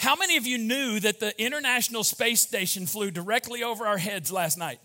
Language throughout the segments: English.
How many of you knew that the International Space Station flew directly over our heads last night?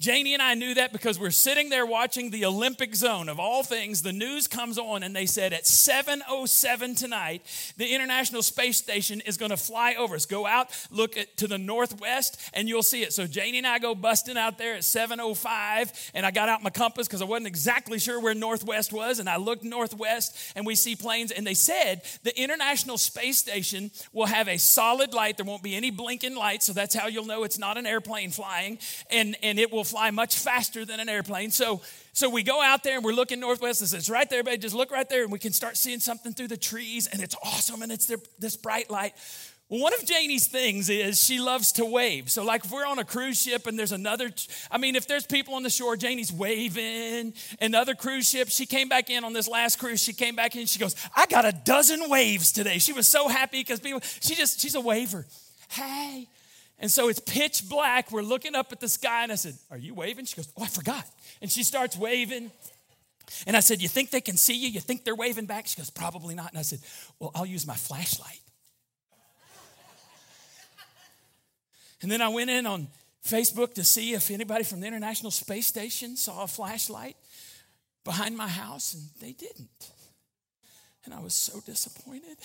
Janie and I knew that because we're sitting there watching the Olympic zone of all things. The news comes on and they said at 7:07 tonight, the International Space Station is going to fly over us. Go out, look at, to the northwest, and you'll see it. So Janie and I go busting out there at 7:05, and I got out my compass because I wasn't exactly sure where northwest was, and I looked northwest, and we see planes. And they said the International Space Station will have a solid light. There won't be any blinking lights, so that's how you'll know it's not an airplane flying, and and it will will fly much faster than an airplane. So, so we go out there and we're looking northwest. And it's right there, babe. Just look right there, and we can start seeing something through the trees, and it's awesome, and it's this bright light. Well, one of Janie's things is she loves to wave. So, like, if we're on a cruise ship and there's another, I mean, if there's people on the shore, Janie's waving. And other cruise ships, she came back in on this last cruise. She came back in. She goes, "I got a dozen waves today." She was so happy because people. She just, she's a waver. Hey, and so it's pitch black. We're looking up at the sky, and I said, Are you waving? She goes, Oh, I forgot. And she starts waving. And I said, You think they can see you? You think they're waving back? She goes, Probably not. And I said, Well, I'll use my flashlight. and then I went in on Facebook to see if anybody from the International Space Station saw a flashlight behind my house, and they didn't. And I was so disappointed.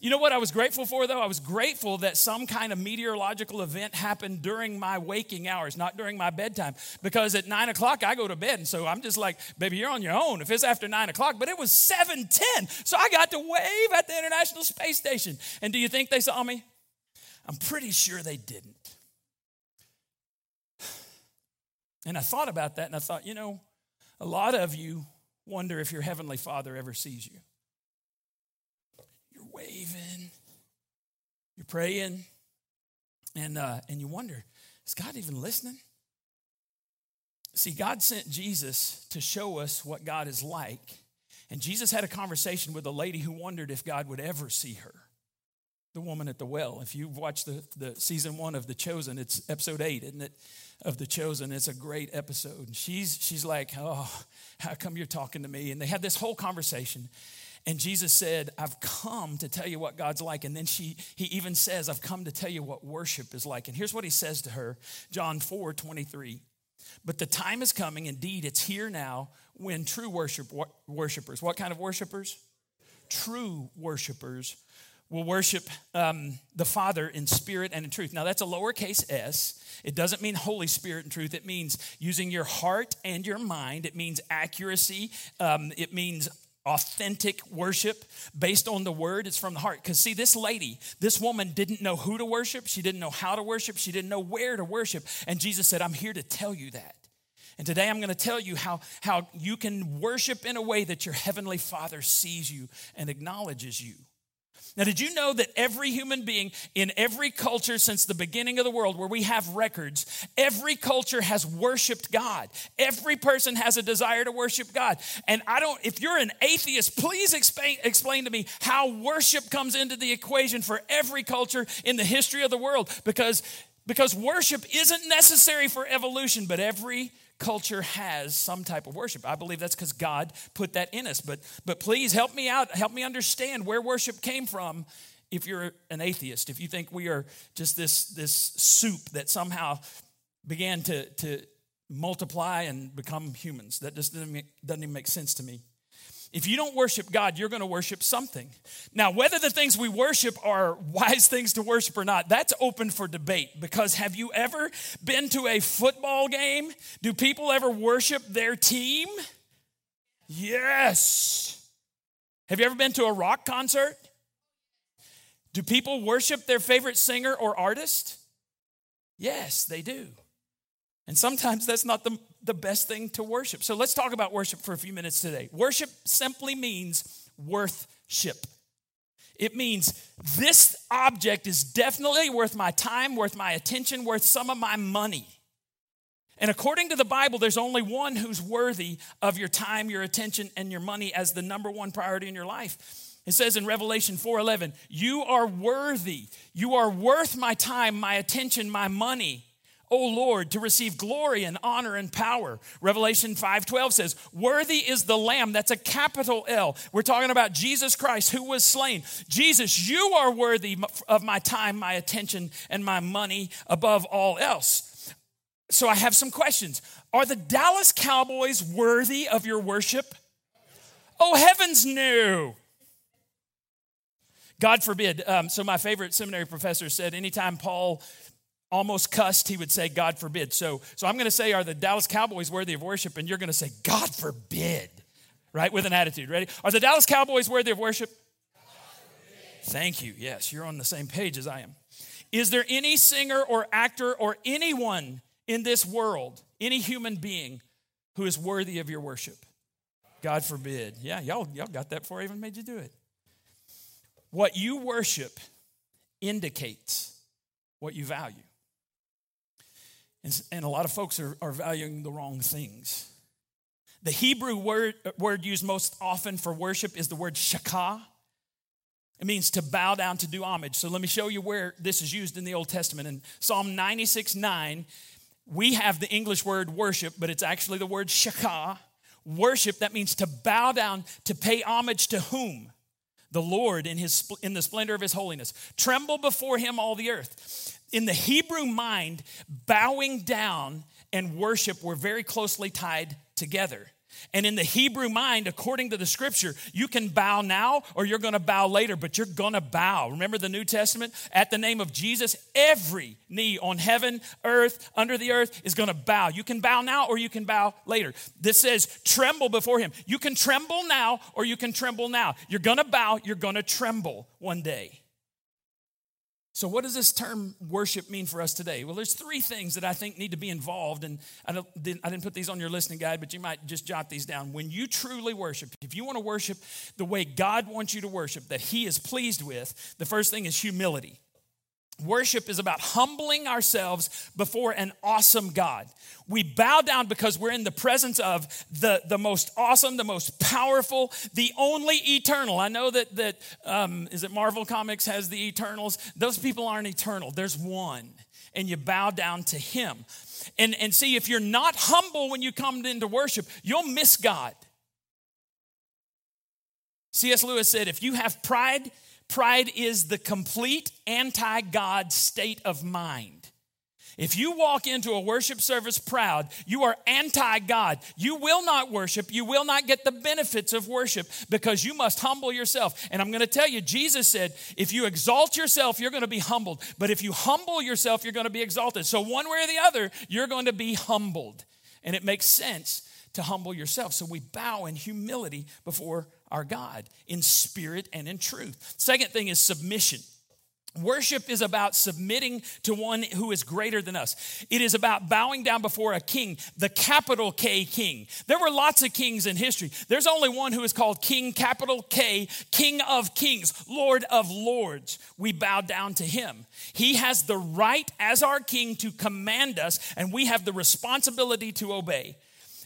You know what I was grateful for though? I was grateful that some kind of meteorological event happened during my waking hours, not during my bedtime. Because at nine o'clock I go to bed, and so I'm just like, baby, you're on your own if it's after nine o'clock. But it was 7:10, so I got to wave at the International Space Station. And do you think they saw me? I'm pretty sure they didn't. And I thought about that, and I thought, you know, a lot of you wonder if your heavenly Father ever sees you waving, you're praying, and, uh, and you wonder, is God even listening? See, God sent Jesus to show us what God is like. And Jesus had a conversation with a lady who wondered if God would ever see her. The woman at the well. If you've watched the, the season one of The Chosen, it's episode eight, isn't it? Of The Chosen. It's a great episode. And she's she's like, Oh, how come you're talking to me? And they had this whole conversation. And Jesus said, I've come to tell you what God's like. And then she, he even says, I've come to tell you what worship is like. And here's what he says to her John 4 23. But the time is coming, indeed, it's here now, when true worship, worshipers, what kind of worshipers? True worshipers will worship um, the Father in spirit and in truth. Now, that's a lowercase s. It doesn't mean Holy Spirit and truth. It means using your heart and your mind. It means accuracy. Um, it means authentic worship based on the word it's from the heart. Because see this lady this woman didn't know who to worship. She didn't know how to worship. She didn't know where to worship. And jesus said i'm here to tell you that. And today i'm going to tell you how, how you can worship in a way that your heavenly father sees you and acknowledges you now, did you know that every human being in every culture since the beginning of the world where we have records, every culture has worshiped God? Every person has a desire to worship God. And I don't, if you're an atheist, please explain, explain to me how worship comes into the equation for every culture in the history of the world because, because worship isn't necessary for evolution, but every culture has some type of worship. I believe that's because God put that in us. But, but please help me out, help me understand where worship came from if you're an atheist, if you think we are just this, this soup that somehow began to, to multiply and become humans. That just doesn't, make, doesn't even make sense to me. If you don't worship God, you're going to worship something. Now, whether the things we worship are wise things to worship or not, that's open for debate. Because have you ever been to a football game? Do people ever worship their team? Yes. Have you ever been to a rock concert? Do people worship their favorite singer or artist? Yes, they do. And sometimes that's not the, the best thing to worship. So let's talk about worship for a few minutes today. Worship simply means worthship. It means this object is definitely worth my time, worth my attention, worth some of my money. And according to the Bible, there's only one who's worthy of your time, your attention, and your money as the number one priority in your life. It says in Revelation 4:11, "You are worthy. You are worth my time, my attention, my money." O Lord, to receive glory and honor and power. Revelation 5:12 says, "Worthy is the lamb." That's a capital L. We're talking about Jesus Christ who was slain. Jesus, you are worthy of my time, my attention, and my money above all else. So I have some questions. Are the Dallas Cowboys worthy of your worship? Oh, heavens no. God forbid. Um, so, my favorite seminary professor said anytime Paul almost cussed, he would say, God forbid. So, so I'm going to say, Are the Dallas Cowboys worthy of worship? And you're going to say, God forbid, right? With an attitude. Ready? Are the Dallas Cowboys worthy of worship? Thank you. Yes, you're on the same page as I am. Is there any singer or actor or anyone in this world, any human being who is worthy of your worship? God forbid. Yeah, y'all, y'all got that before I even made you do it. What you worship indicates what you value. And, and a lot of folks are, are valuing the wrong things. The Hebrew word, uh, word used most often for worship is the word shakah. It means to bow down, to do homage. So let me show you where this is used in the Old Testament. In Psalm 96 9, we have the English word worship, but it's actually the word shakah. Worship, that means to bow down, to pay homage to whom? The Lord in, his, in the splendor of his holiness. Tremble before him, all the earth. In the Hebrew mind, bowing down and worship were very closely tied together. And in the Hebrew mind, according to the scripture, you can bow now or you're going to bow later, but you're going to bow. Remember the New Testament? At the name of Jesus, every knee on heaven, earth, under the earth is going to bow. You can bow now or you can bow later. This says, tremble before him. You can tremble now or you can tremble now. You're going to bow, you're going to tremble one day. So, what does this term worship mean for us today? Well, there's three things that I think need to be involved, and I, don't, I didn't put these on your listening guide, but you might just jot these down. When you truly worship, if you want to worship the way God wants you to worship, that He is pleased with, the first thing is humility. Worship is about humbling ourselves before an awesome God. We bow down because we're in the presence of the, the most awesome, the most powerful, the only eternal. I know that, that um, is it Marvel Comics has the Eternals? Those people aren't eternal, there's one. And you bow down to Him. And, and see, if you're not humble when you come into worship, you'll miss God. C.S. Lewis said, if you have pride, Pride is the complete anti God state of mind. If you walk into a worship service proud, you are anti God. You will not worship. You will not get the benefits of worship because you must humble yourself. And I'm going to tell you, Jesus said, if you exalt yourself, you're going to be humbled. But if you humble yourself, you're going to be exalted. So, one way or the other, you're going to be humbled. And it makes sense to humble yourself. So, we bow in humility before our God in spirit and in truth. Second thing is submission. Worship is about submitting to one who is greater than us. It is about bowing down before a king, the capital K king. There were lots of kings in history. There's only one who is called King, capital K, King of kings, Lord of lords. We bow down to him. He has the right as our king to command us, and we have the responsibility to obey.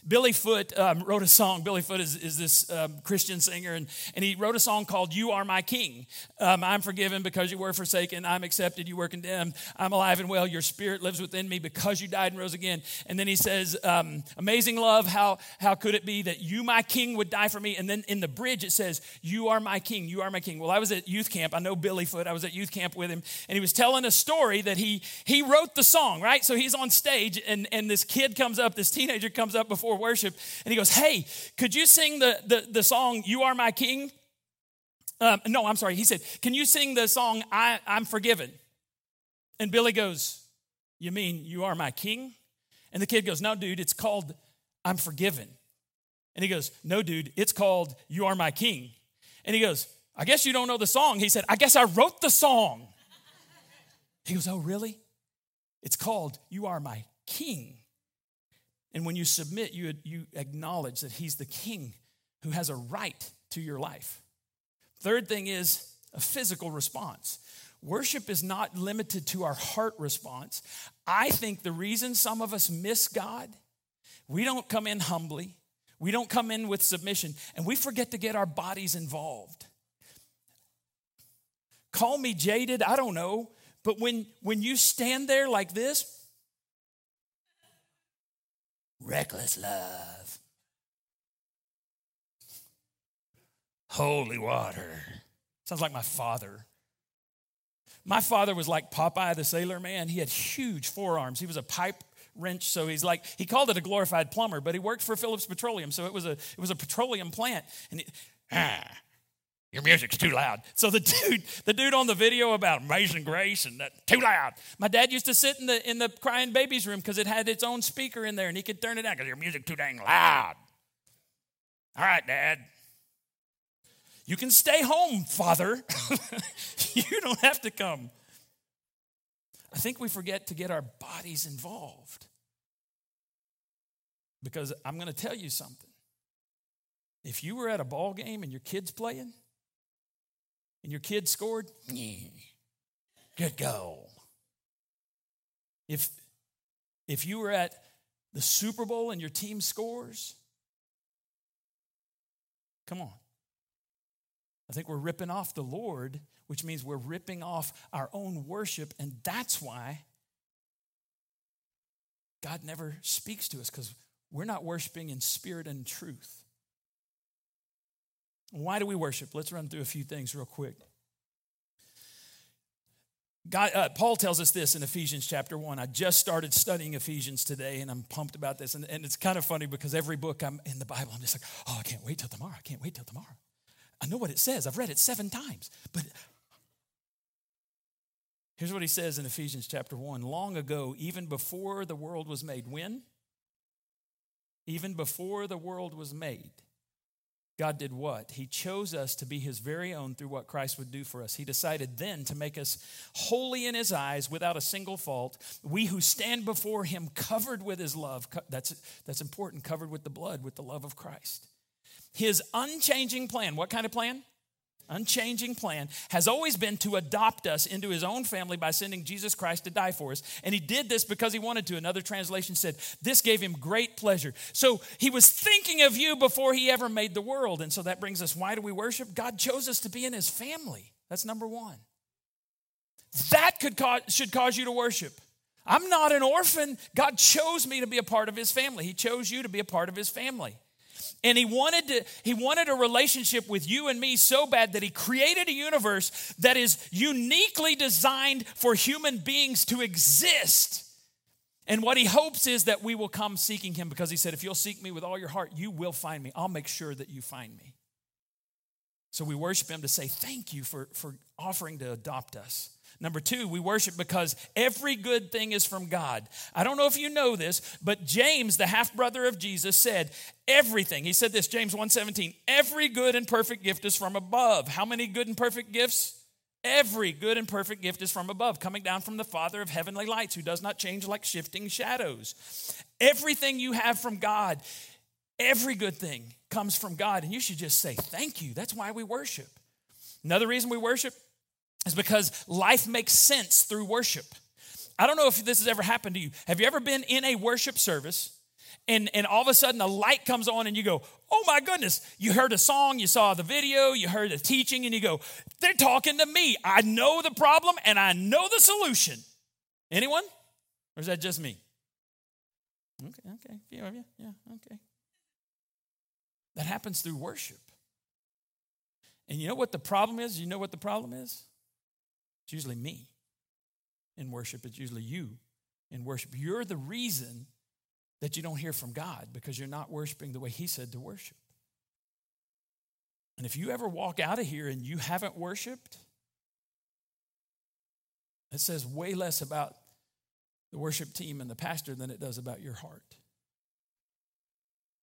Billy Foote um, wrote a song. Billy Foote is, is this um, Christian singer, and, and he wrote a song called You Are My King. Um, I'm forgiven because you were forsaken. I'm accepted. You were condemned. I'm alive and well. Your spirit lives within me because you died and rose again. And then he says, um, Amazing love, how, how could it be that you, my king, would die for me? And then in the bridge, it says, You are my king. You are my king. Well, I was at youth camp. I know Billy Foote. I was at youth camp with him, and he was telling a story that he, he wrote the song, right? So he's on stage, and, and this kid comes up, this teenager comes up before before worship, and he goes, Hey, could you sing the, the, the song, You Are My King? Um, no, I'm sorry. He said, Can you sing the song, I, I'm Forgiven? And Billy goes, You mean you are my king? And the kid goes, No, dude, it's called I'm Forgiven. And he goes, No, dude, it's called You Are My King. And he goes, I guess you don't know the song. He said, I guess I wrote the song. He goes, Oh, really? It's called You Are My King. And when you submit, you, you acknowledge that He's the King who has a right to your life. Third thing is a physical response. Worship is not limited to our heart response. I think the reason some of us miss God, we don't come in humbly, we don't come in with submission, and we forget to get our bodies involved. Call me jaded, I don't know, but when, when you stand there like this, reckless love. Holy water. Sounds like my father. My father was like Popeye the Sailor Man. He had huge forearms. He was a pipe wrench, so he's like he called it a glorified plumber, but he worked for Phillips Petroleum, so it was a it was a petroleum plant. And he, ah, your music's too loud. So the dude, the dude on the video about Amazing Grace and that too loud. My dad used to sit in the in the crying baby's room because it had its own speaker in there, and he could turn it down because your music too dang loud. All right, Dad. You can stay home, Father. you don't have to come. I think we forget to get our bodies involved. Because I'm going to tell you something. If you were at a ball game and your kid's playing, and your kid scored, good goal. If if you were at the Super Bowl and your team scores, come on. I think we're ripping off the Lord, which means we're ripping off our own worship, and that's why God never speaks to us because we're not worshiping in spirit and truth. Why do we worship? Let's run through a few things real quick. God, uh, Paul tells us this in Ephesians chapter 1. I just started studying Ephesians today and I'm pumped about this. And, and it's kind of funny because every book I'm in the Bible, I'm just like, oh, I can't wait till tomorrow. I can't wait till tomorrow. I know what it says. I've read it seven times. But here's what he says in Ephesians chapter 1 Long ago, even before the world was made, when? Even before the world was made God did what? He chose us to be his very own through what Christ would do for us. He decided then to make us holy in his eyes without a single fault. We who stand before him covered with his love. That's, that's important, covered with the blood, with the love of Christ. His unchanging plan, what kind of plan? Unchanging plan has always been to adopt us into his own family by sending Jesus Christ to die for us. And he did this because he wanted to. Another translation said, This gave him great pleasure. So he was thinking of you before he ever made the world. And so that brings us why do we worship? God chose us to be in his family. That's number one. That could cause, should cause you to worship. I'm not an orphan. God chose me to be a part of his family. He chose you to be a part of his family. And he wanted to he wanted a relationship with you and me so bad that he created a universe that is uniquely designed for human beings to exist. And what he hopes is that we will come seeking him because he said if you'll seek me with all your heart, you will find me. I'll make sure that you find me. So we worship him to say thank you for, for offering to adopt us. Number two, we worship because every good thing is from God. I don't know if you know this, but James, the half brother of Jesus, said, Everything, he said this, James 1:17, every good and perfect gift is from above. How many good and perfect gifts? Every good and perfect gift is from above, coming down from the Father of heavenly lights, who does not change like shifting shadows. Everything you have from God, every good thing comes from God, and you should just say, Thank you. That's why we worship. Another reason we worship is because life makes sense through worship. I don't know if this has ever happened to you. Have you ever been in a worship service and, and all of a sudden a light comes on and you go, oh my goodness, you heard a song, you saw the video, you heard the teaching, and you go, they're talking to me. I know the problem and I know the solution. Anyone? Or is that just me? Okay, okay, yeah, yeah, yeah, okay. That happens through worship. And you know what the problem is? You know what the problem is? It's usually me in worship, it's usually you in worship. You're the reason that you don't hear from God because you're not worshiping the way He said to worship. And if you ever walk out of here and you haven't worshiped, it says way less about the worship team and the pastor than it does about your heart.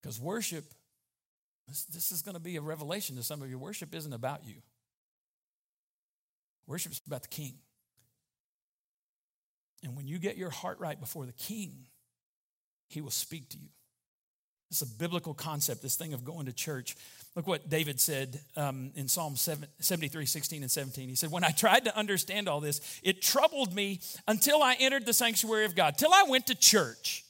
Because worship, this, this is going to be a revelation to some of you. Worship isn't about you. Worship is about the king. And when you get your heart right before the king, he will speak to you. It's a biblical concept, this thing of going to church. Look what David said um, in Psalm 73, 16 and 17. He said, When I tried to understand all this, it troubled me until I entered the sanctuary of God, till I went to church.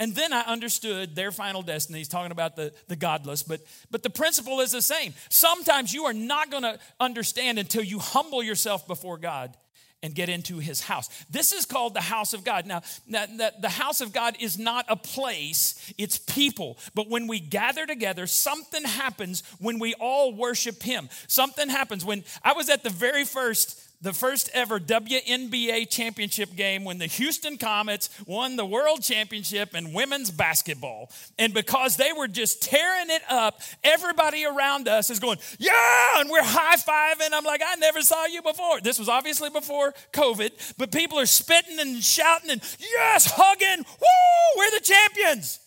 And then I understood their final destiny. He's talking about the, the godless, but, but the principle is the same. Sometimes you are not going to understand until you humble yourself before God and get into his house. This is called the house of God. Now, the house of God is not a place, it's people. But when we gather together, something happens when we all worship him. Something happens when I was at the very first the first ever WNBA championship game when the Houston Comets won the world championship in women's basketball. And because they were just tearing it up, everybody around us is going, Yeah, and we're high fiving. I'm like, I never saw you before. This was obviously before COVID, but people are spitting and shouting and, Yes, hugging. Woo, we're the champions.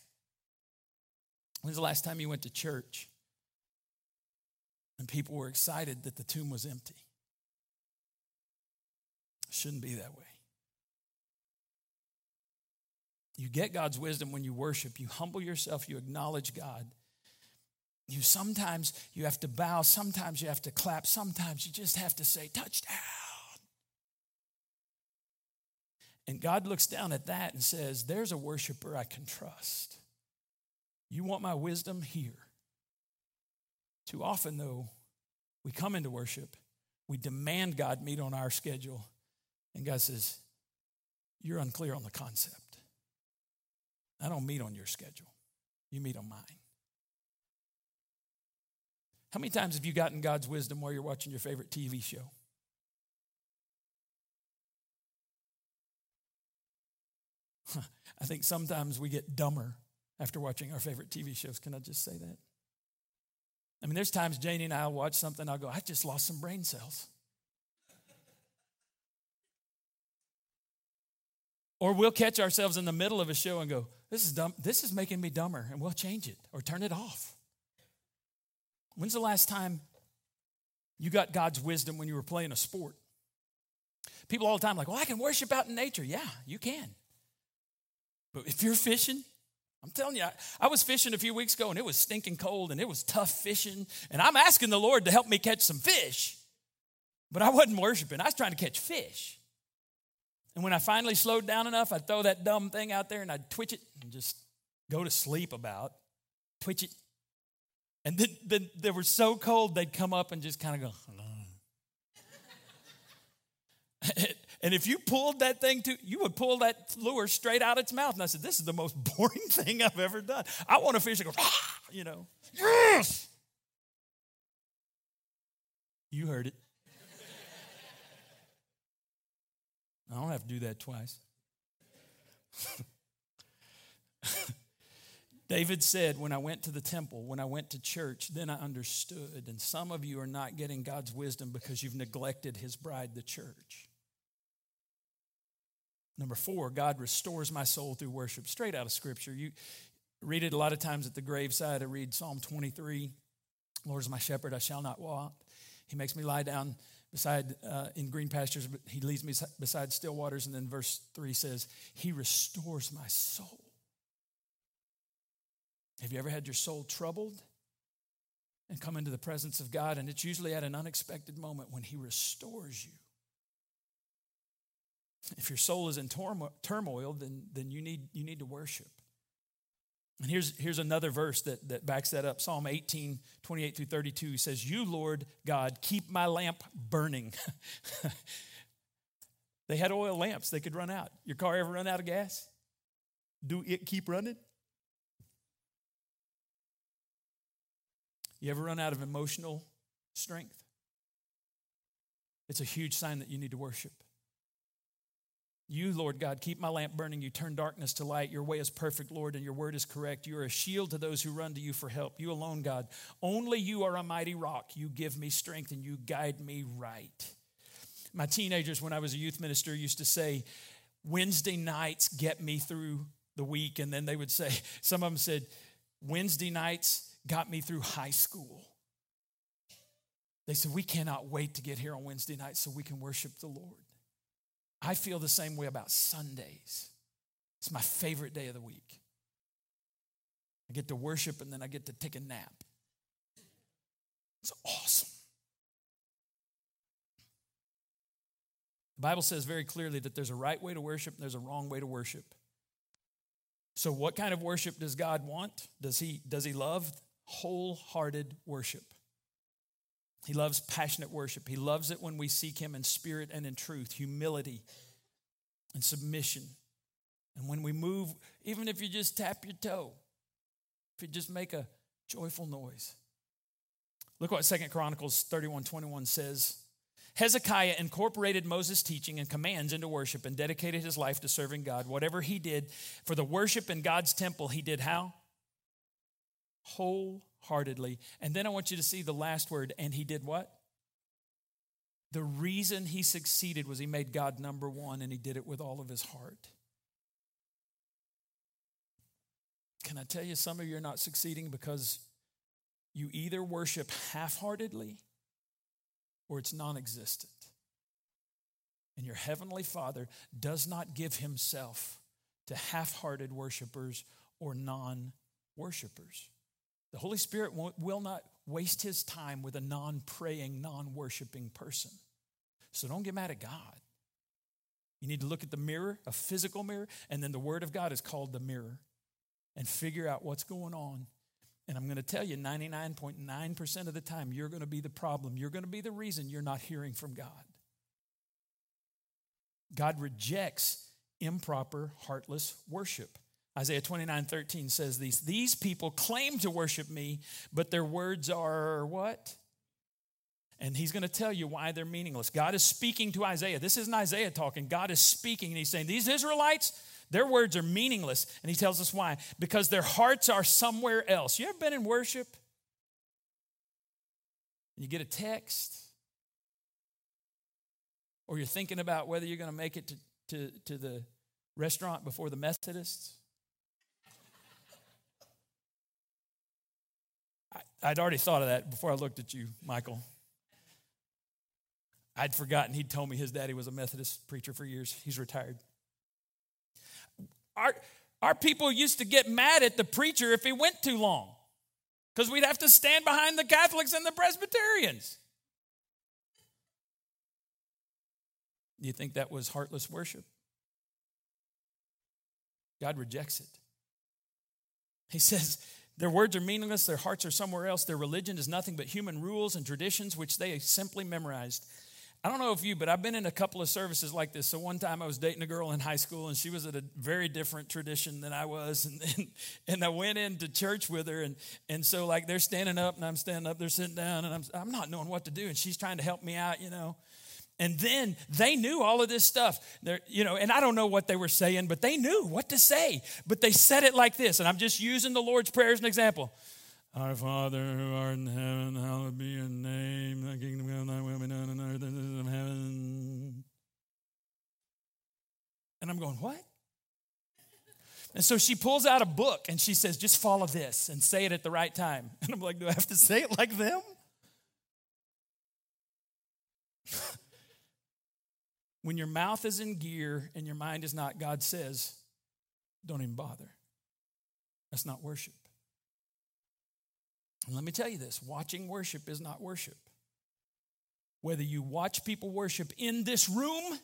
When's the last time you went to church and people were excited that the tomb was empty? Shouldn't be that way. You get God's wisdom when you worship. You humble yourself, you acknowledge God. You sometimes you have to bow, sometimes you have to clap, sometimes you just have to say touchdown. And God looks down at that and says, There's a worshiper I can trust. You want my wisdom? Here. Too often, though, we come into worship, we demand God meet on our schedule, and God says, You're unclear on the concept. I don't meet on your schedule, you meet on mine. How many times have you gotten God's wisdom while you're watching your favorite TV show? I think sometimes we get dumber after watching our favorite TV shows. Can I just say that? I mean, there's times Janie and I watch something, I'll go, I just lost some brain cells. Or we'll catch ourselves in the middle of a show and go, this is dumb. This is making me dumber, and we'll change it or turn it off. When's the last time you got God's wisdom when you were playing a sport? People all the time like, well, I can worship out in nature. Yeah, you can. But if you're fishing, I'm telling you, I, I, was fishing a few weeks ago and it was stinking cold and it was tough fishing. And I'm asking the Lord to help me catch some fish. But I wasn't worshiping, I was trying to catch fish. And when I finally slowed down enough, I'd throw that dumb thing out there and I'd twitch it and just go to sleep about, twitch it. And then, then they were so cold, they'd come up and just kind of go, and if you pulled that thing to, you would pull that lure straight out its mouth. And I said, This is the most boring thing I've ever done. I want a fish that goes, ah, you know, yes. You heard it. I don't have to do that twice. David said, When I went to the temple, when I went to church, then I understood. And some of you are not getting God's wisdom because you've neglected his bride, the church. Number four, God restores my soul through worship. Straight out of scripture. You read it a lot of times at the graveside. I read Psalm 23 Lord is my shepherd, I shall not want. He makes me lie down beside uh, in green pastures, but he leads me beside still waters. And then verse 3 says, He restores my soul. Have you ever had your soul troubled and come into the presence of God? And it's usually at an unexpected moment when He restores you. If your soul is in turmoil, then, then you, need, you need to worship. And here's, here's another verse that, that backs that up Psalm 18, 28 through 32 says, You, Lord God, keep my lamp burning. they had oil lamps, they could run out. Your car ever run out of gas? Do it keep running? You ever run out of emotional strength? It's a huge sign that you need to worship. You, Lord God, keep my lamp burning. You turn darkness to light. Your way is perfect, Lord, and your word is correct. You are a shield to those who run to you for help. You alone, God. Only you are a mighty rock. You give me strength and you guide me right. My teenagers, when I was a youth minister, used to say, Wednesday nights get me through the week. And then they would say, some of them said, Wednesday nights got me through high school. They said, We cannot wait to get here on Wednesday night so we can worship the Lord. I feel the same way about Sundays. It's my favorite day of the week. I get to worship and then I get to take a nap. It's awesome. The Bible says very clearly that there's a right way to worship and there's a wrong way to worship. So what kind of worship does God want? Does he does he love wholehearted worship? He loves passionate worship. He loves it when we seek Him in spirit and in truth, humility and submission. And when we move, even if you just tap your toe, if you just make a joyful noise. Look what Second Chronicles 31 21 says. Hezekiah incorporated Moses' teaching and commands into worship and dedicated his life to serving God. Whatever he did for the worship in God's temple, he did how? Wholeheartedly. And then I want you to see the last word, and he did what? The reason he succeeded was he made God number one and he did it with all of his heart. Can I tell you, some of you are not succeeding because you either worship half heartedly or it's non existent. And your heavenly Father does not give himself to half hearted worshipers or non worshipers. The Holy Spirit will not waste his time with a non praying, non worshiping person. So don't get mad at God. You need to look at the mirror, a physical mirror, and then the Word of God is called the mirror and figure out what's going on. And I'm going to tell you 99.9% of the time, you're going to be the problem. You're going to be the reason you're not hearing from God. God rejects improper, heartless worship. Isaiah 29 13 says these These people claim to worship me, but their words are what? And he's going to tell you why they're meaningless. God is speaking to Isaiah. This isn't Isaiah talking. God is speaking, and he's saying, These Israelites, their words are meaningless. And he tells us why. Because their hearts are somewhere else. You ever been in worship? You get a text, or you're thinking about whether you're going to make it to, to, to the restaurant before the Methodists. I, would already thought of that before I looked at you, Michael. I'd forgotten he'd told me his daddy was a Methodist preacher for years. He's retired. Our, our people used to get mad at the preacher if he went too long because we'd have to stand behind the Catholics and the Presbyterians. Do you think that was heartless worship? God rejects it. He says, Their words are meaningless, their hearts are somewhere else, their religion is nothing but human rules and traditions which they simply memorized. I don't know if you, but I've been in a couple of services like this. So one time I was dating a girl in high school, and she was at a very different tradition than I was, and and, and I went into church with her, and and so like they're standing up, and I'm standing up, they're sitting down, and I'm I'm not knowing what to do, and she's trying to help me out, you know. And then they knew all of this stuff. They're, you know, and I don't know what they were saying, but they knew what to say. But they said it like this, and I'm just using the Lord's Prayer as an example. Our Father who art in heaven, hallowed be your name. Thy kingdom come, thy will be done on earth as it is in heaven. And I'm going, what? And so she pulls out a book and she says, just follow this and say it at the right time. And I'm like, do I have to say it like them? When your mouth is in gear and your mind is not, God says, don't even bother. That's not worship. And let me tell you this watching worship is not worship. Whether you watch people worship in this room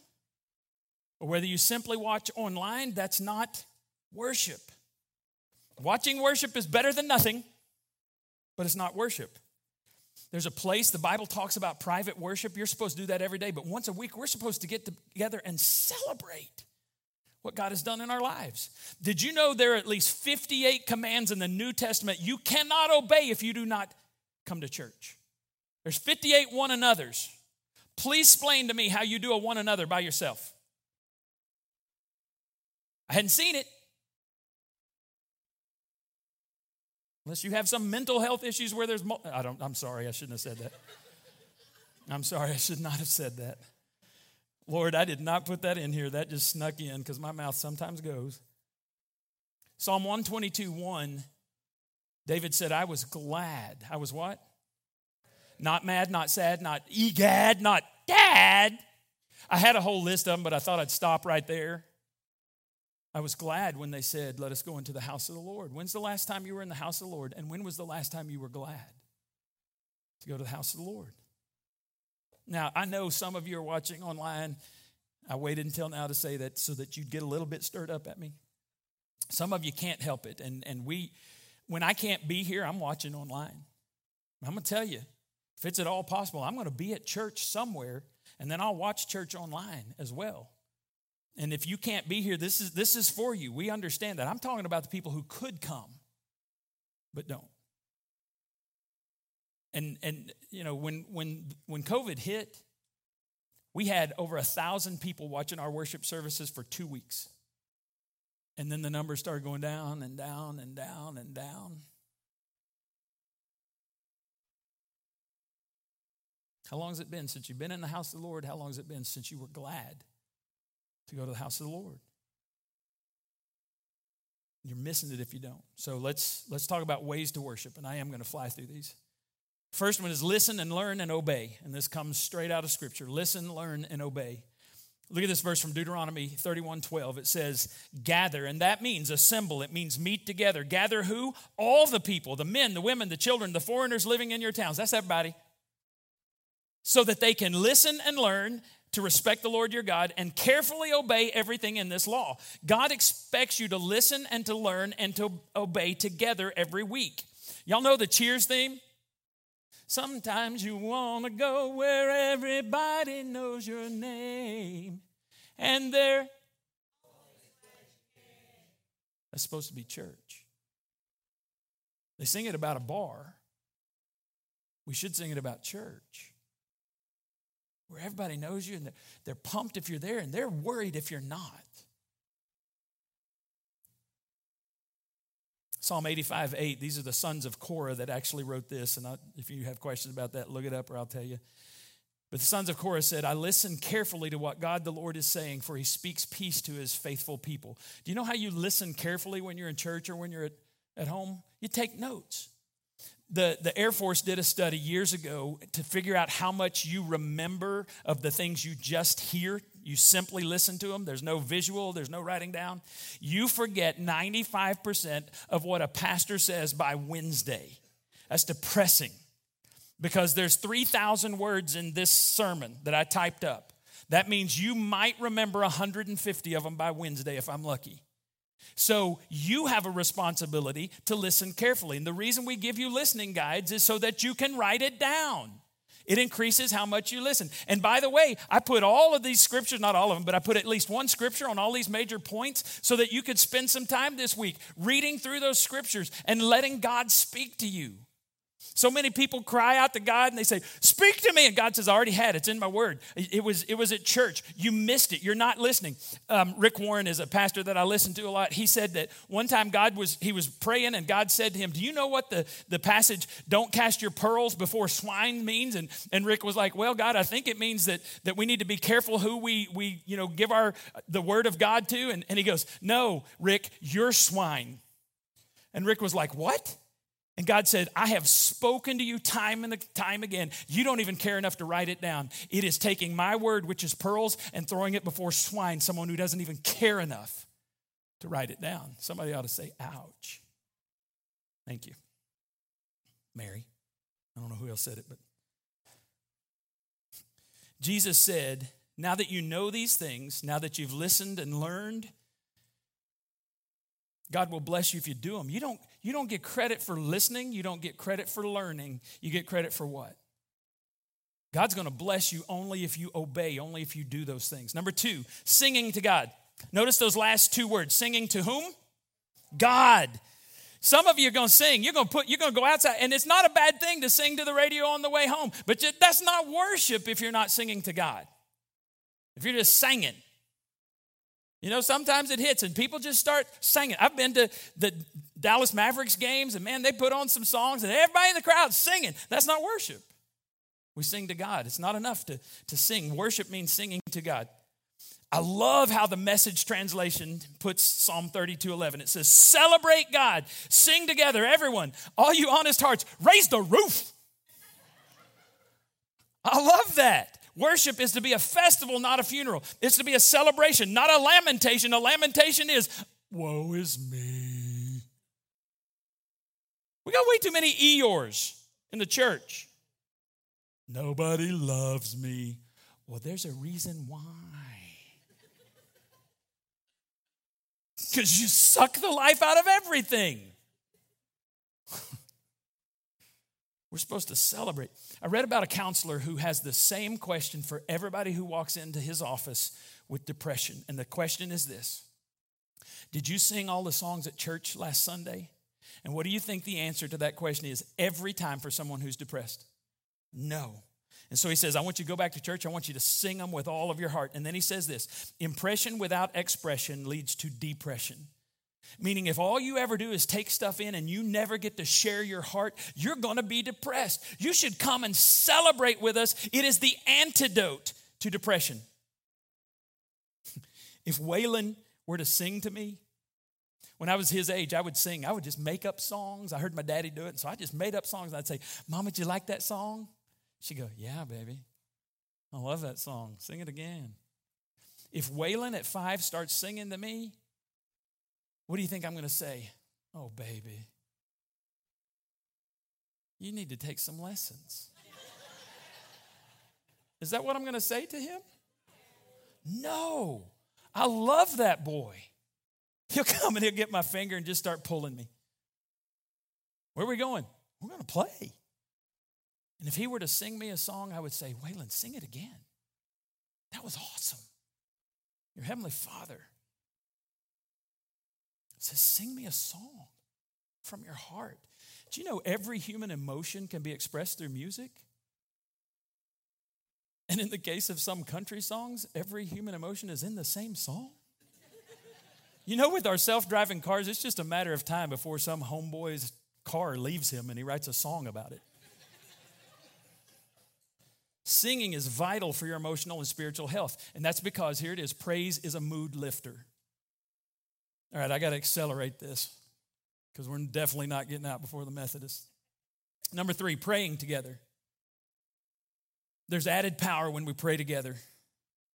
or whether you simply watch online, that's not worship. Watching worship is better than nothing, but it's not worship. There's a place, the Bible talks about private worship. You're supposed to do that every day, but once a week, we're supposed to get together and celebrate what God has done in our lives. Did you know there are at least 58 commands in the New Testament you cannot obey if you do not come to church? There's 58 one another's. Please explain to me how you do a one another by yourself. I hadn't seen it. Unless you have some mental health issues where there's, mo- I don't, I'm sorry, I shouldn't have said that. I'm sorry, I should not have said that. Lord, I did not put that in here. That just snuck in because my mouth sometimes goes. Psalm 122 1, David said, I was glad. I was what? Not mad, not sad, not egad, not dad. I had a whole list of them, but I thought I'd stop right there. I was glad when they said, Let us go into the house of the Lord. When's the last time you were in the house of the Lord? And when was the last time you were glad to go to the house of the Lord? Now, I know some of you are watching online. I waited until now to say that so that you'd get a little bit stirred up at me. Some of you can't help it. And, and we, when I can't be here, I'm watching online. I'm going to tell you, If it's at all possible, I'm going to be at church somewhere and then I'll watch church online as well. And if you can't be here, this is this is for you. We understand that. I'm talking about the people who could come but don't. And and you know, when when when COVID hit, we had over a thousand people watching our worship services for two weeks. And then the numbers started going down and down and down and down. How long has it been since you've been in the house of the Lord? How long has it been since you were glad to go to the house of the Lord? You're missing it if you don't. So let's let's talk about ways to worship, and I am going to fly through these. First one is listen and learn and obey, and this comes straight out of Scripture. Listen, learn, and obey. Look at this verse from Deuteronomy 31 12. It says, gather, and that means assemble. It means meet together. Gather who? All the people, the men, the women, the children, the foreigners living in your towns. That's everybody. So that they can listen and learn to respect the Lord your God and carefully obey everything in this law. God expects you to listen and to learn and to obey together every week. Y'all know the Cheers theme? Sometimes you want to go where everybody knows your name. And there. That's supposed to be church. They sing it about a bar. We should sing it about church where everybody knows you and they're, they're pumped if you're there and they're worried if you're not. Psalm 85, 8, these are the sons of Korah that actually wrote this. And I, if you have questions about that, look it up or I'll tell you. But the sons of Korah said, I listen carefully to what God the Lord is saying, for he speaks peace to his faithful people. Do you know how you listen carefully when you're in church or when you're at, at home? You take notes the, the Air Force did a study years ago to figure out how much you remember of the things you just hear. You simply listen to them. There's no visual, there's no writing down. You forget 95% of what a pastor says by Wednesday. That's depressing because there's 3,000 words in this sermon that I typed up. That means you might remember 150 of them by Wednesday if I'm lucky. So you have a responsibility to listen carefully. And the reason we give you listening guides is so that you can write it down. It increases how much you listen. And by the way, I put all of these scriptures, not all of them, but I put at least one scripture on all these major points so that you could spend some time this week reading through those scriptures and letting God speak to you. So many people cry out to God and they say, Speak to me. And God says, I already had it. It's in my word. It was, it was at church. You missed it. You're not listening. Um, Rick Warren is a pastor that I listen to a lot. He said that one time God was, he was praying and God said to him, Do you know what the, the passage, don't cast your pearls before swine means? And, and Rick was like, Well, God, I think it means that, that we need to be careful who we, we you know, give our, the word of God to. And, and he goes, No, Rick, you're swine. And Rick was like, What? And God said, I have spoken to you time and time again. You don't even care enough to write it down. It is taking my word, which is pearls, and throwing it before swine, someone who doesn't even care enough to write it down. Somebody ought to say, ouch. Thank you. Mary. I don't know who else said it, but Jesus said, Now that you know these things, now that you've listened and learned, God will bless you if you do them. You don't, you don't get credit for listening, you don't get credit for learning. You get credit for what? God's going to bless you only if you obey, only if you do those things. Number two, singing to God. Notice those last two words singing to whom? God. Some of you are going to sing. You're going to put. You're going to go outside, and it's not a bad thing to sing to the radio on the way home. But that's not worship if you're not singing to God. If you're just singing, you know, sometimes it hits and people just start singing. I've been to the Dallas Mavericks games and man, they put on some songs and everybody in the crowd singing. That's not worship. We sing to God. It's not enough to, to sing. Worship means singing to God. I love how the message translation puts Psalm 32 11. It says, Celebrate God, sing together, everyone, all you honest hearts, raise the roof. I love that. Worship is to be a festival, not a funeral. It's to be a celebration, not a lamentation. A lamentation is, woe is me. We got way too many Eeyores in the church. Nobody loves me. Well, there's a reason why. Because you suck the life out of everything. We're supposed to celebrate. I read about a counselor who has the same question for everybody who walks into his office with depression. And the question is this Did you sing all the songs at church last Sunday? And what do you think the answer to that question is every time for someone who's depressed? No. And so he says, I want you to go back to church. I want you to sing them with all of your heart. And then he says this impression without expression leads to depression. Meaning, if all you ever do is take stuff in and you never get to share your heart, you're to be depressed. You should come and celebrate with us. It is the antidote to depression. if Waylon were to sing to me, when I was his age, I would sing. I would just make up songs. I heard my daddy do it, so I just made up songs. I'd say, Mama, did you like that song? She'd go, Yeah, baby. I love that song. Sing it again. If Waylon at five starts singing to me, what do you think I'm going to say? Oh, baby, you need to take some lessons. Is that what I'm going to say to him? No. I love that boy. He'll come and he'll get my finger and just start pulling me. Where are we going? We're going to play. And if he were to sing me a song, I would say, Waylon, sing it again. That was awesome. Your Heavenly Father says, Sing me a song from your heart. Do you know every human emotion can be expressed through music? And in the case of some country songs, every human emotion is in the same song. You know, with our self driving cars, it's just a matter of time before some homeboy's car leaves him and he writes a song about it. Singing is vital for your emotional and spiritual health. And that's because, here it is praise is a mood lifter. All right, I got to accelerate this because we're definitely not getting out before the Methodists. Number three, praying together. There's added power when we pray together.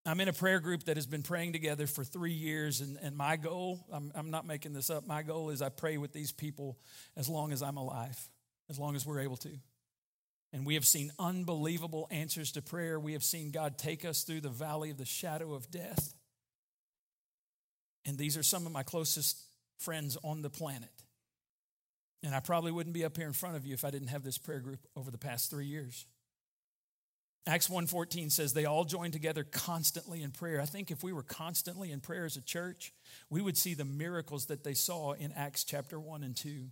I'm in a prayer group that has been praying together for three years, and, and my goal, I'm, I'm not making this up, my goal is I pray with these people as long as I'm alive, as long as we're able to. And we have seen unbelievable answers to prayer. We have seen God take us through the valley of the shadow of death. And these are some of my closest friends on the planet. And I probably wouldn't be up here in front of you if I didn't have this prayer group over the past three years. Acts 1:14 says they all joined together constantly in prayer. I think if we were constantly in prayer as a church, we would see the miracles that they saw in Acts chapter 1 and 2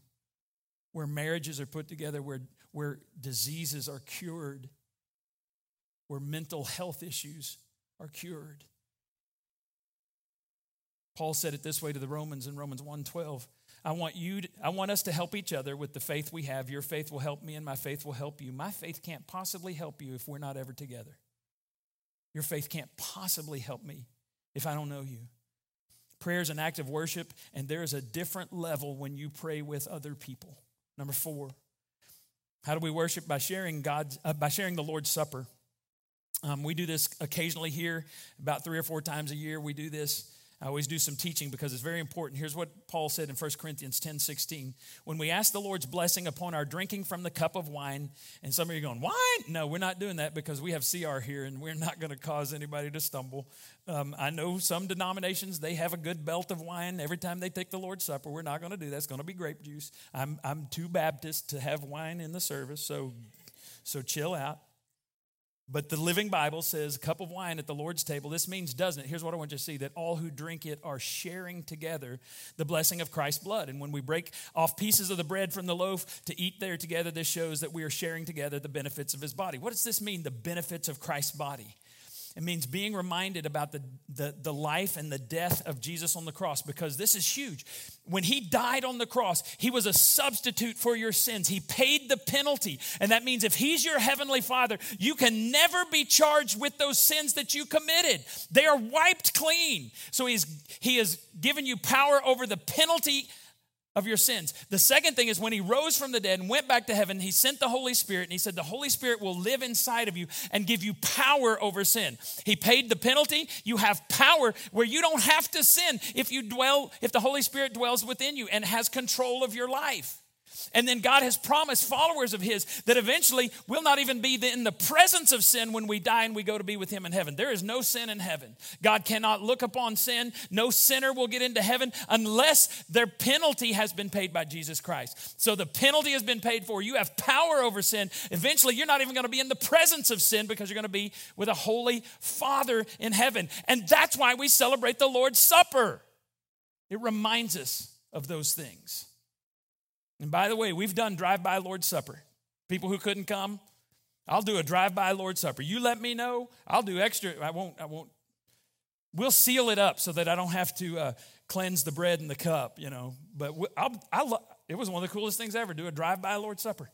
where marriages are put together, where, where diseases are cured, where mental health issues are cured. Paul said it this way to the Romans in Romans 1:12. I want you to, I want us to help each other with the faith we have. Your faith will help me and my faith will help you. My faith can't possibly help you if we're not ever together. Your faith can't possibly help me if I don't know you. Prayer is an act of worship, and there is a different level when you pray with other people. Number four, how do we worship? By sharing God's, uh, by sharing the Lord's Supper. Um, we do this occasionally here, about three or four times a year. We do this. I always do some teaching because it's very important. Here's what Paul said in 1 Corinthians 10 16. When we ask the Lord's blessing upon our drinking from the cup of wine, and some of you are going, Wine? No, we're not doing that because we have CR here and we're not going to cause anybody to stumble. Um, I know some denominations, they have a good belt of wine every time they take the Lord's Supper. We're not going to do that. It's going to be grape juice. I'm, I'm too Baptist to have wine in the service, so, so chill out. But the Living Bible says a cup of wine at the Lord's table. This means, doesn't it? Here's what I want you to see that all who drink it are sharing together the blessing of Christ's blood. And when we break off pieces of the bread from the loaf to eat there together, this shows that we are sharing together the benefits of his body. What does this mean, the benefits of Christ's body? It means being reminded about the, the, the, life and the death of Jesus on the cross because this is huge. When he died on the cross, he was a substitute for your sins. He paid the penalty. And that means if he's your heavenly father, you can never be charged with those sins that you committed. They are wiped clean. So he's, he has given you power over the penalty of your sins. The second thing is when he rose from the dead and went back to heaven, he sent the Holy Spirit and he said, The Holy Spirit will live inside of you and give you power over sin. He paid the penalty. You have power where you don't have to sin if you dwell, if the Holy Spirit dwells within you and has control of your life. And then God has promised followers of His that eventually we'll not even be in the presence of sin when we die and we go to be with Him in heaven. There is no sin in heaven. God cannot look upon sin. No sinner will get into heaven unless their penalty has been paid by Jesus Christ. So the penalty has been paid for. You have power over sin. Eventually, you're not even going to be in the presence of sin because you're going to be with a holy Father in heaven. And that's why we celebrate the Lord's Supper. It reminds us of those things. And by the way, we've done drive by Lord's Supper. People who couldn't come, I'll do a drive by Lord's Supper. You let me know, I'll do extra. I won't, I won't. We'll seal it up so that I don't have to uh, cleanse the bread and the cup, you know. But I'll, I'll, it was one of the coolest things ever do a drive by Lord's Supper.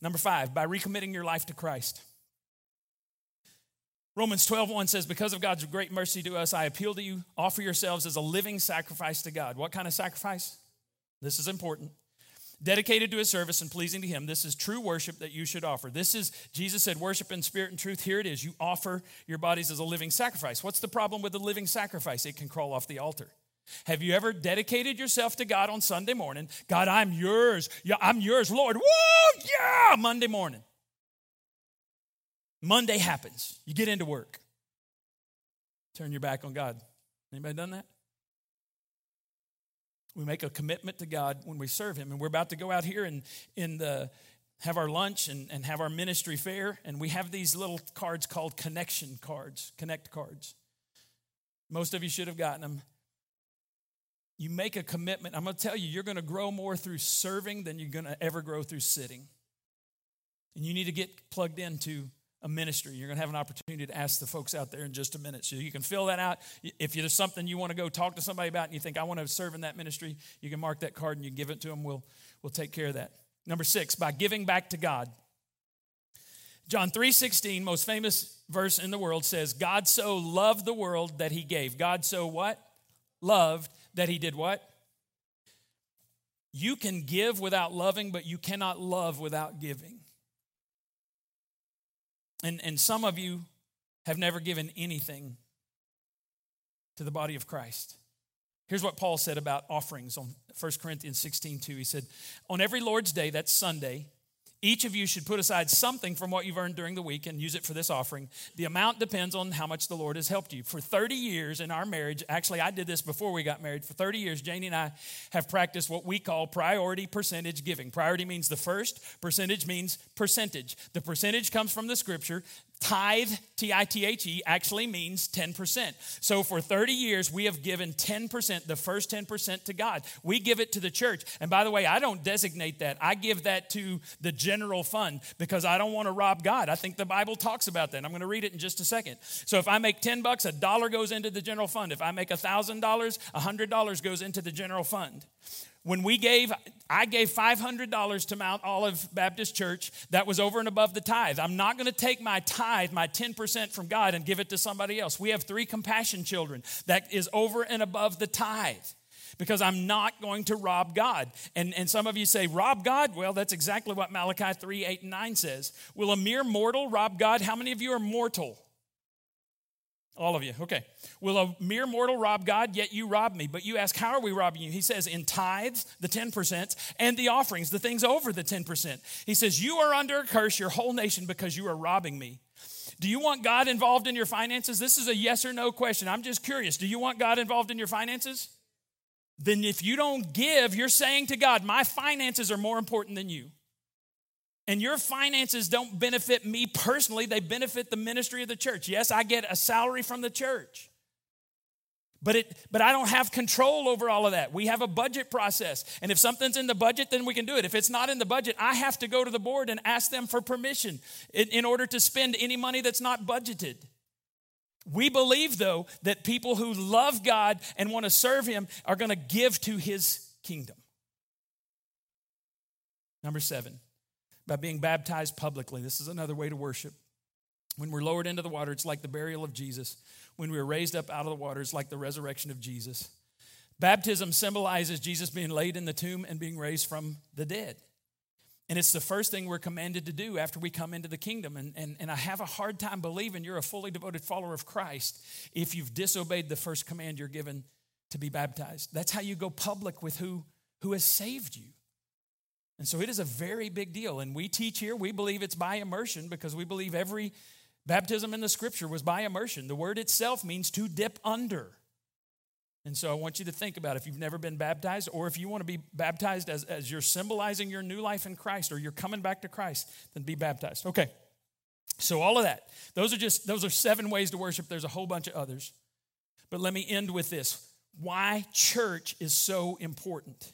Number five, by recommitting your life to Christ. Romans 12, 1 says, Because of God's great mercy to us, I appeal to you, offer yourselves as a living sacrifice to God. What kind of sacrifice? This is important dedicated to his service and pleasing to him. This is true worship that you should offer. This is, Jesus said, worship in spirit and truth. Here it is. You offer your bodies as a living sacrifice. What's the problem with a living sacrifice? It can crawl off the altar. Have you ever dedicated yourself to God on Sunday morning? God, I'm yours. Yeah, I'm yours, Lord. Whoa, yeah, Monday morning. Monday happens. You get into work. Turn your back on God. Anybody done that? We make a commitment to God when we serve Him. And we're about to go out here and in the have our lunch and, and have our ministry fair. And we have these little cards called connection cards, connect cards. Most of you should have gotten them. You make a commitment. I'm going to tell you, you're going to grow more through serving than you're going to ever grow through sitting. And you need to get plugged into a ministry. You're going to have an opportunity to ask the folks out there in just a minute. So you can fill that out. If there's something you want to go talk to somebody about and you think, I want to serve in that ministry, you can mark that card and you give it to them. We'll, we'll take care of that. Number six, by giving back to God. John 3:16, most famous verse in the world says, God so loved the world that he gave. God so what? Loved that he did what? You can give without loving, but you cannot love without giving. And, and some of you have never given anything to the body of Christ. Here's what Paul said about offerings on 1 Corinthians 16 2. He said, On every Lord's day, that's Sunday, each of you should put aside something from what you've earned during the week and use it for this offering. The amount depends on how much the Lord has helped you. For 30 years in our marriage, actually, I did this before we got married. For 30 years, Janie and I have practiced what we call priority percentage giving. Priority means the first, percentage means percentage. The percentage comes from the scripture. Tithe, T I T H E, actually means 10%. So for 30 years, we have given 10%, the first 10% to God. We give it to the church. And by the way, I don't designate that. I give that to the general fund because I don't want to rob God. I think the Bible talks about that. I'm going to read it in just a second. So if I make 10 bucks, a dollar goes into the general fund. If I make $1,000, $100 goes into the general fund. When we gave, I gave $500 to Mount Olive Baptist Church. That was over and above the tithe. I'm not going to take my tithe, my 10% from God, and give it to somebody else. We have three compassion children. That is over and above the tithe because I'm not going to rob God. And, and some of you say, rob God? Well, that's exactly what Malachi 3 8 and 9 says. Will a mere mortal rob God? How many of you are mortal? All of you. Okay. Will a mere mortal rob God? Yet you rob me. But you ask, how are we robbing you? He says, in tithes, the 10%, and the offerings, the things over the 10%. He says, You are under a curse, your whole nation, because you are robbing me. Do you want God involved in your finances? This is a yes or no question. I'm just curious. Do you want God involved in your finances? Then if you don't give, you're saying to God, My finances are more important than you. And your finances don't benefit me personally, they benefit the ministry of the church. Yes, I get a salary from the church. But it but I don't have control over all of that. We have a budget process. And if something's in the budget, then we can do it. If it's not in the budget, I have to go to the board and ask them for permission in, in order to spend any money that's not budgeted. We believe, though, that people who love God and want to serve Him are going to give to His kingdom. Number seven, by being baptized publicly. This is another way to worship. When we're lowered into the water, it's like the burial of Jesus. When we're raised up out of the water, it's like the resurrection of Jesus. Baptism symbolizes Jesus being laid in the tomb and being raised from the dead. And it's the first thing we're commanded to do after we come into the kingdom. And, and, and I have a hard time believing you're a fully devoted follower of Christ if you've disobeyed the first command you're given to be baptized. That's how you go public with who, who has saved you. And so it is a very big deal. And we teach here, we believe it's by immersion because we believe every baptism in the scripture was by immersion. The word itself means to dip under. And so I want you to think about if you've never been baptized or if you want to be baptized as, as you're symbolizing your new life in Christ or you're coming back to Christ, then be baptized. Okay. So all of that. Those are just those are seven ways to worship. There's a whole bunch of others. But let me end with this. Why church is so important.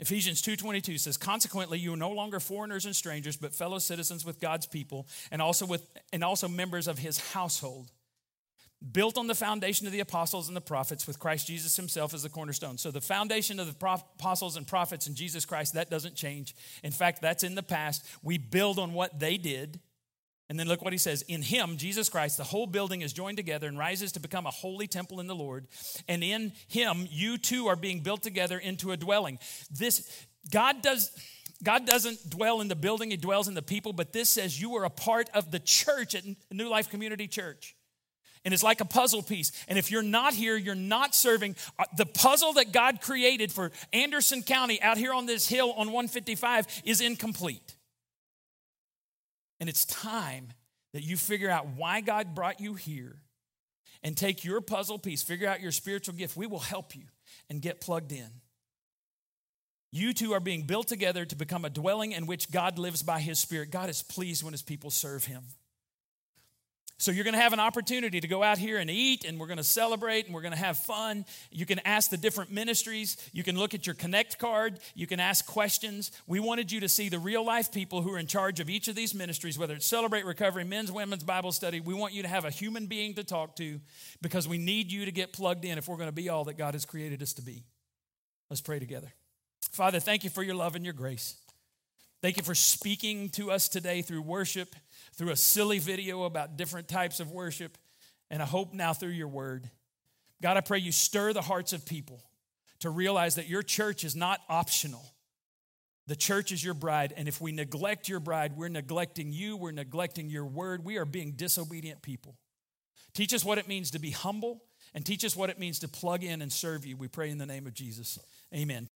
Ephesians 2:22 says consequently you are no longer foreigners and strangers but fellow citizens with God's people and also with and also members of his household built on the foundation of the apostles and the prophets with Christ Jesus himself as the cornerstone. So the foundation of the apostles and prophets and Jesus Christ, that doesn't change. In fact, that's in the past. We build on what they did. And then look what he says In him, Jesus Christ, the whole building is joined together and rises to become a holy temple in the Lord. And in him, you too are being built together into a dwelling. This, God does. God doesn't dwell in the building, He dwells in the people, but this says you are a part of the church at New Life Community Church and it's like a puzzle piece. And if you're not here, you're not serving. Uh, the puzzle that God created for Anderson County out here on this hill on 155 is incomplete. And it's time that you figure out why God brought you here and take your puzzle piece, figure out your spiritual gift. We will help you and get plugged in. You too are being built together to become a dwelling in which God lives by his Spirit. God is pleased when his people serve him. So you're going to have an opportunity to go out here and eat, and we're going to celebrate, and we're going to have fun. You can ask the different ministries. You can look at your Connect card. You can ask questions. We wanted you to see the real life people who are in charge of each of these ministries, whether it's Celebrate Recovery, Men's, Women's Bible Study. We want you to have a human being to talk to because we need you to get plugged in if we're going to be all that God has created us to be. Let's pray together. Father, thank you for your love and your grace. Thank you for speaking to us today through worship through a silly video about different types of worship, and I hope now through your word. God, I pray you stir the hearts of people to realize that your church is not optional. The church is your bride, and if we neglect your bride, we're neglecting you, we're neglecting your word, we are being disobedient people. Teach us what it means to be humble, and teach us what it means to plug in and serve you. We pray in the name of Jesus. Amen.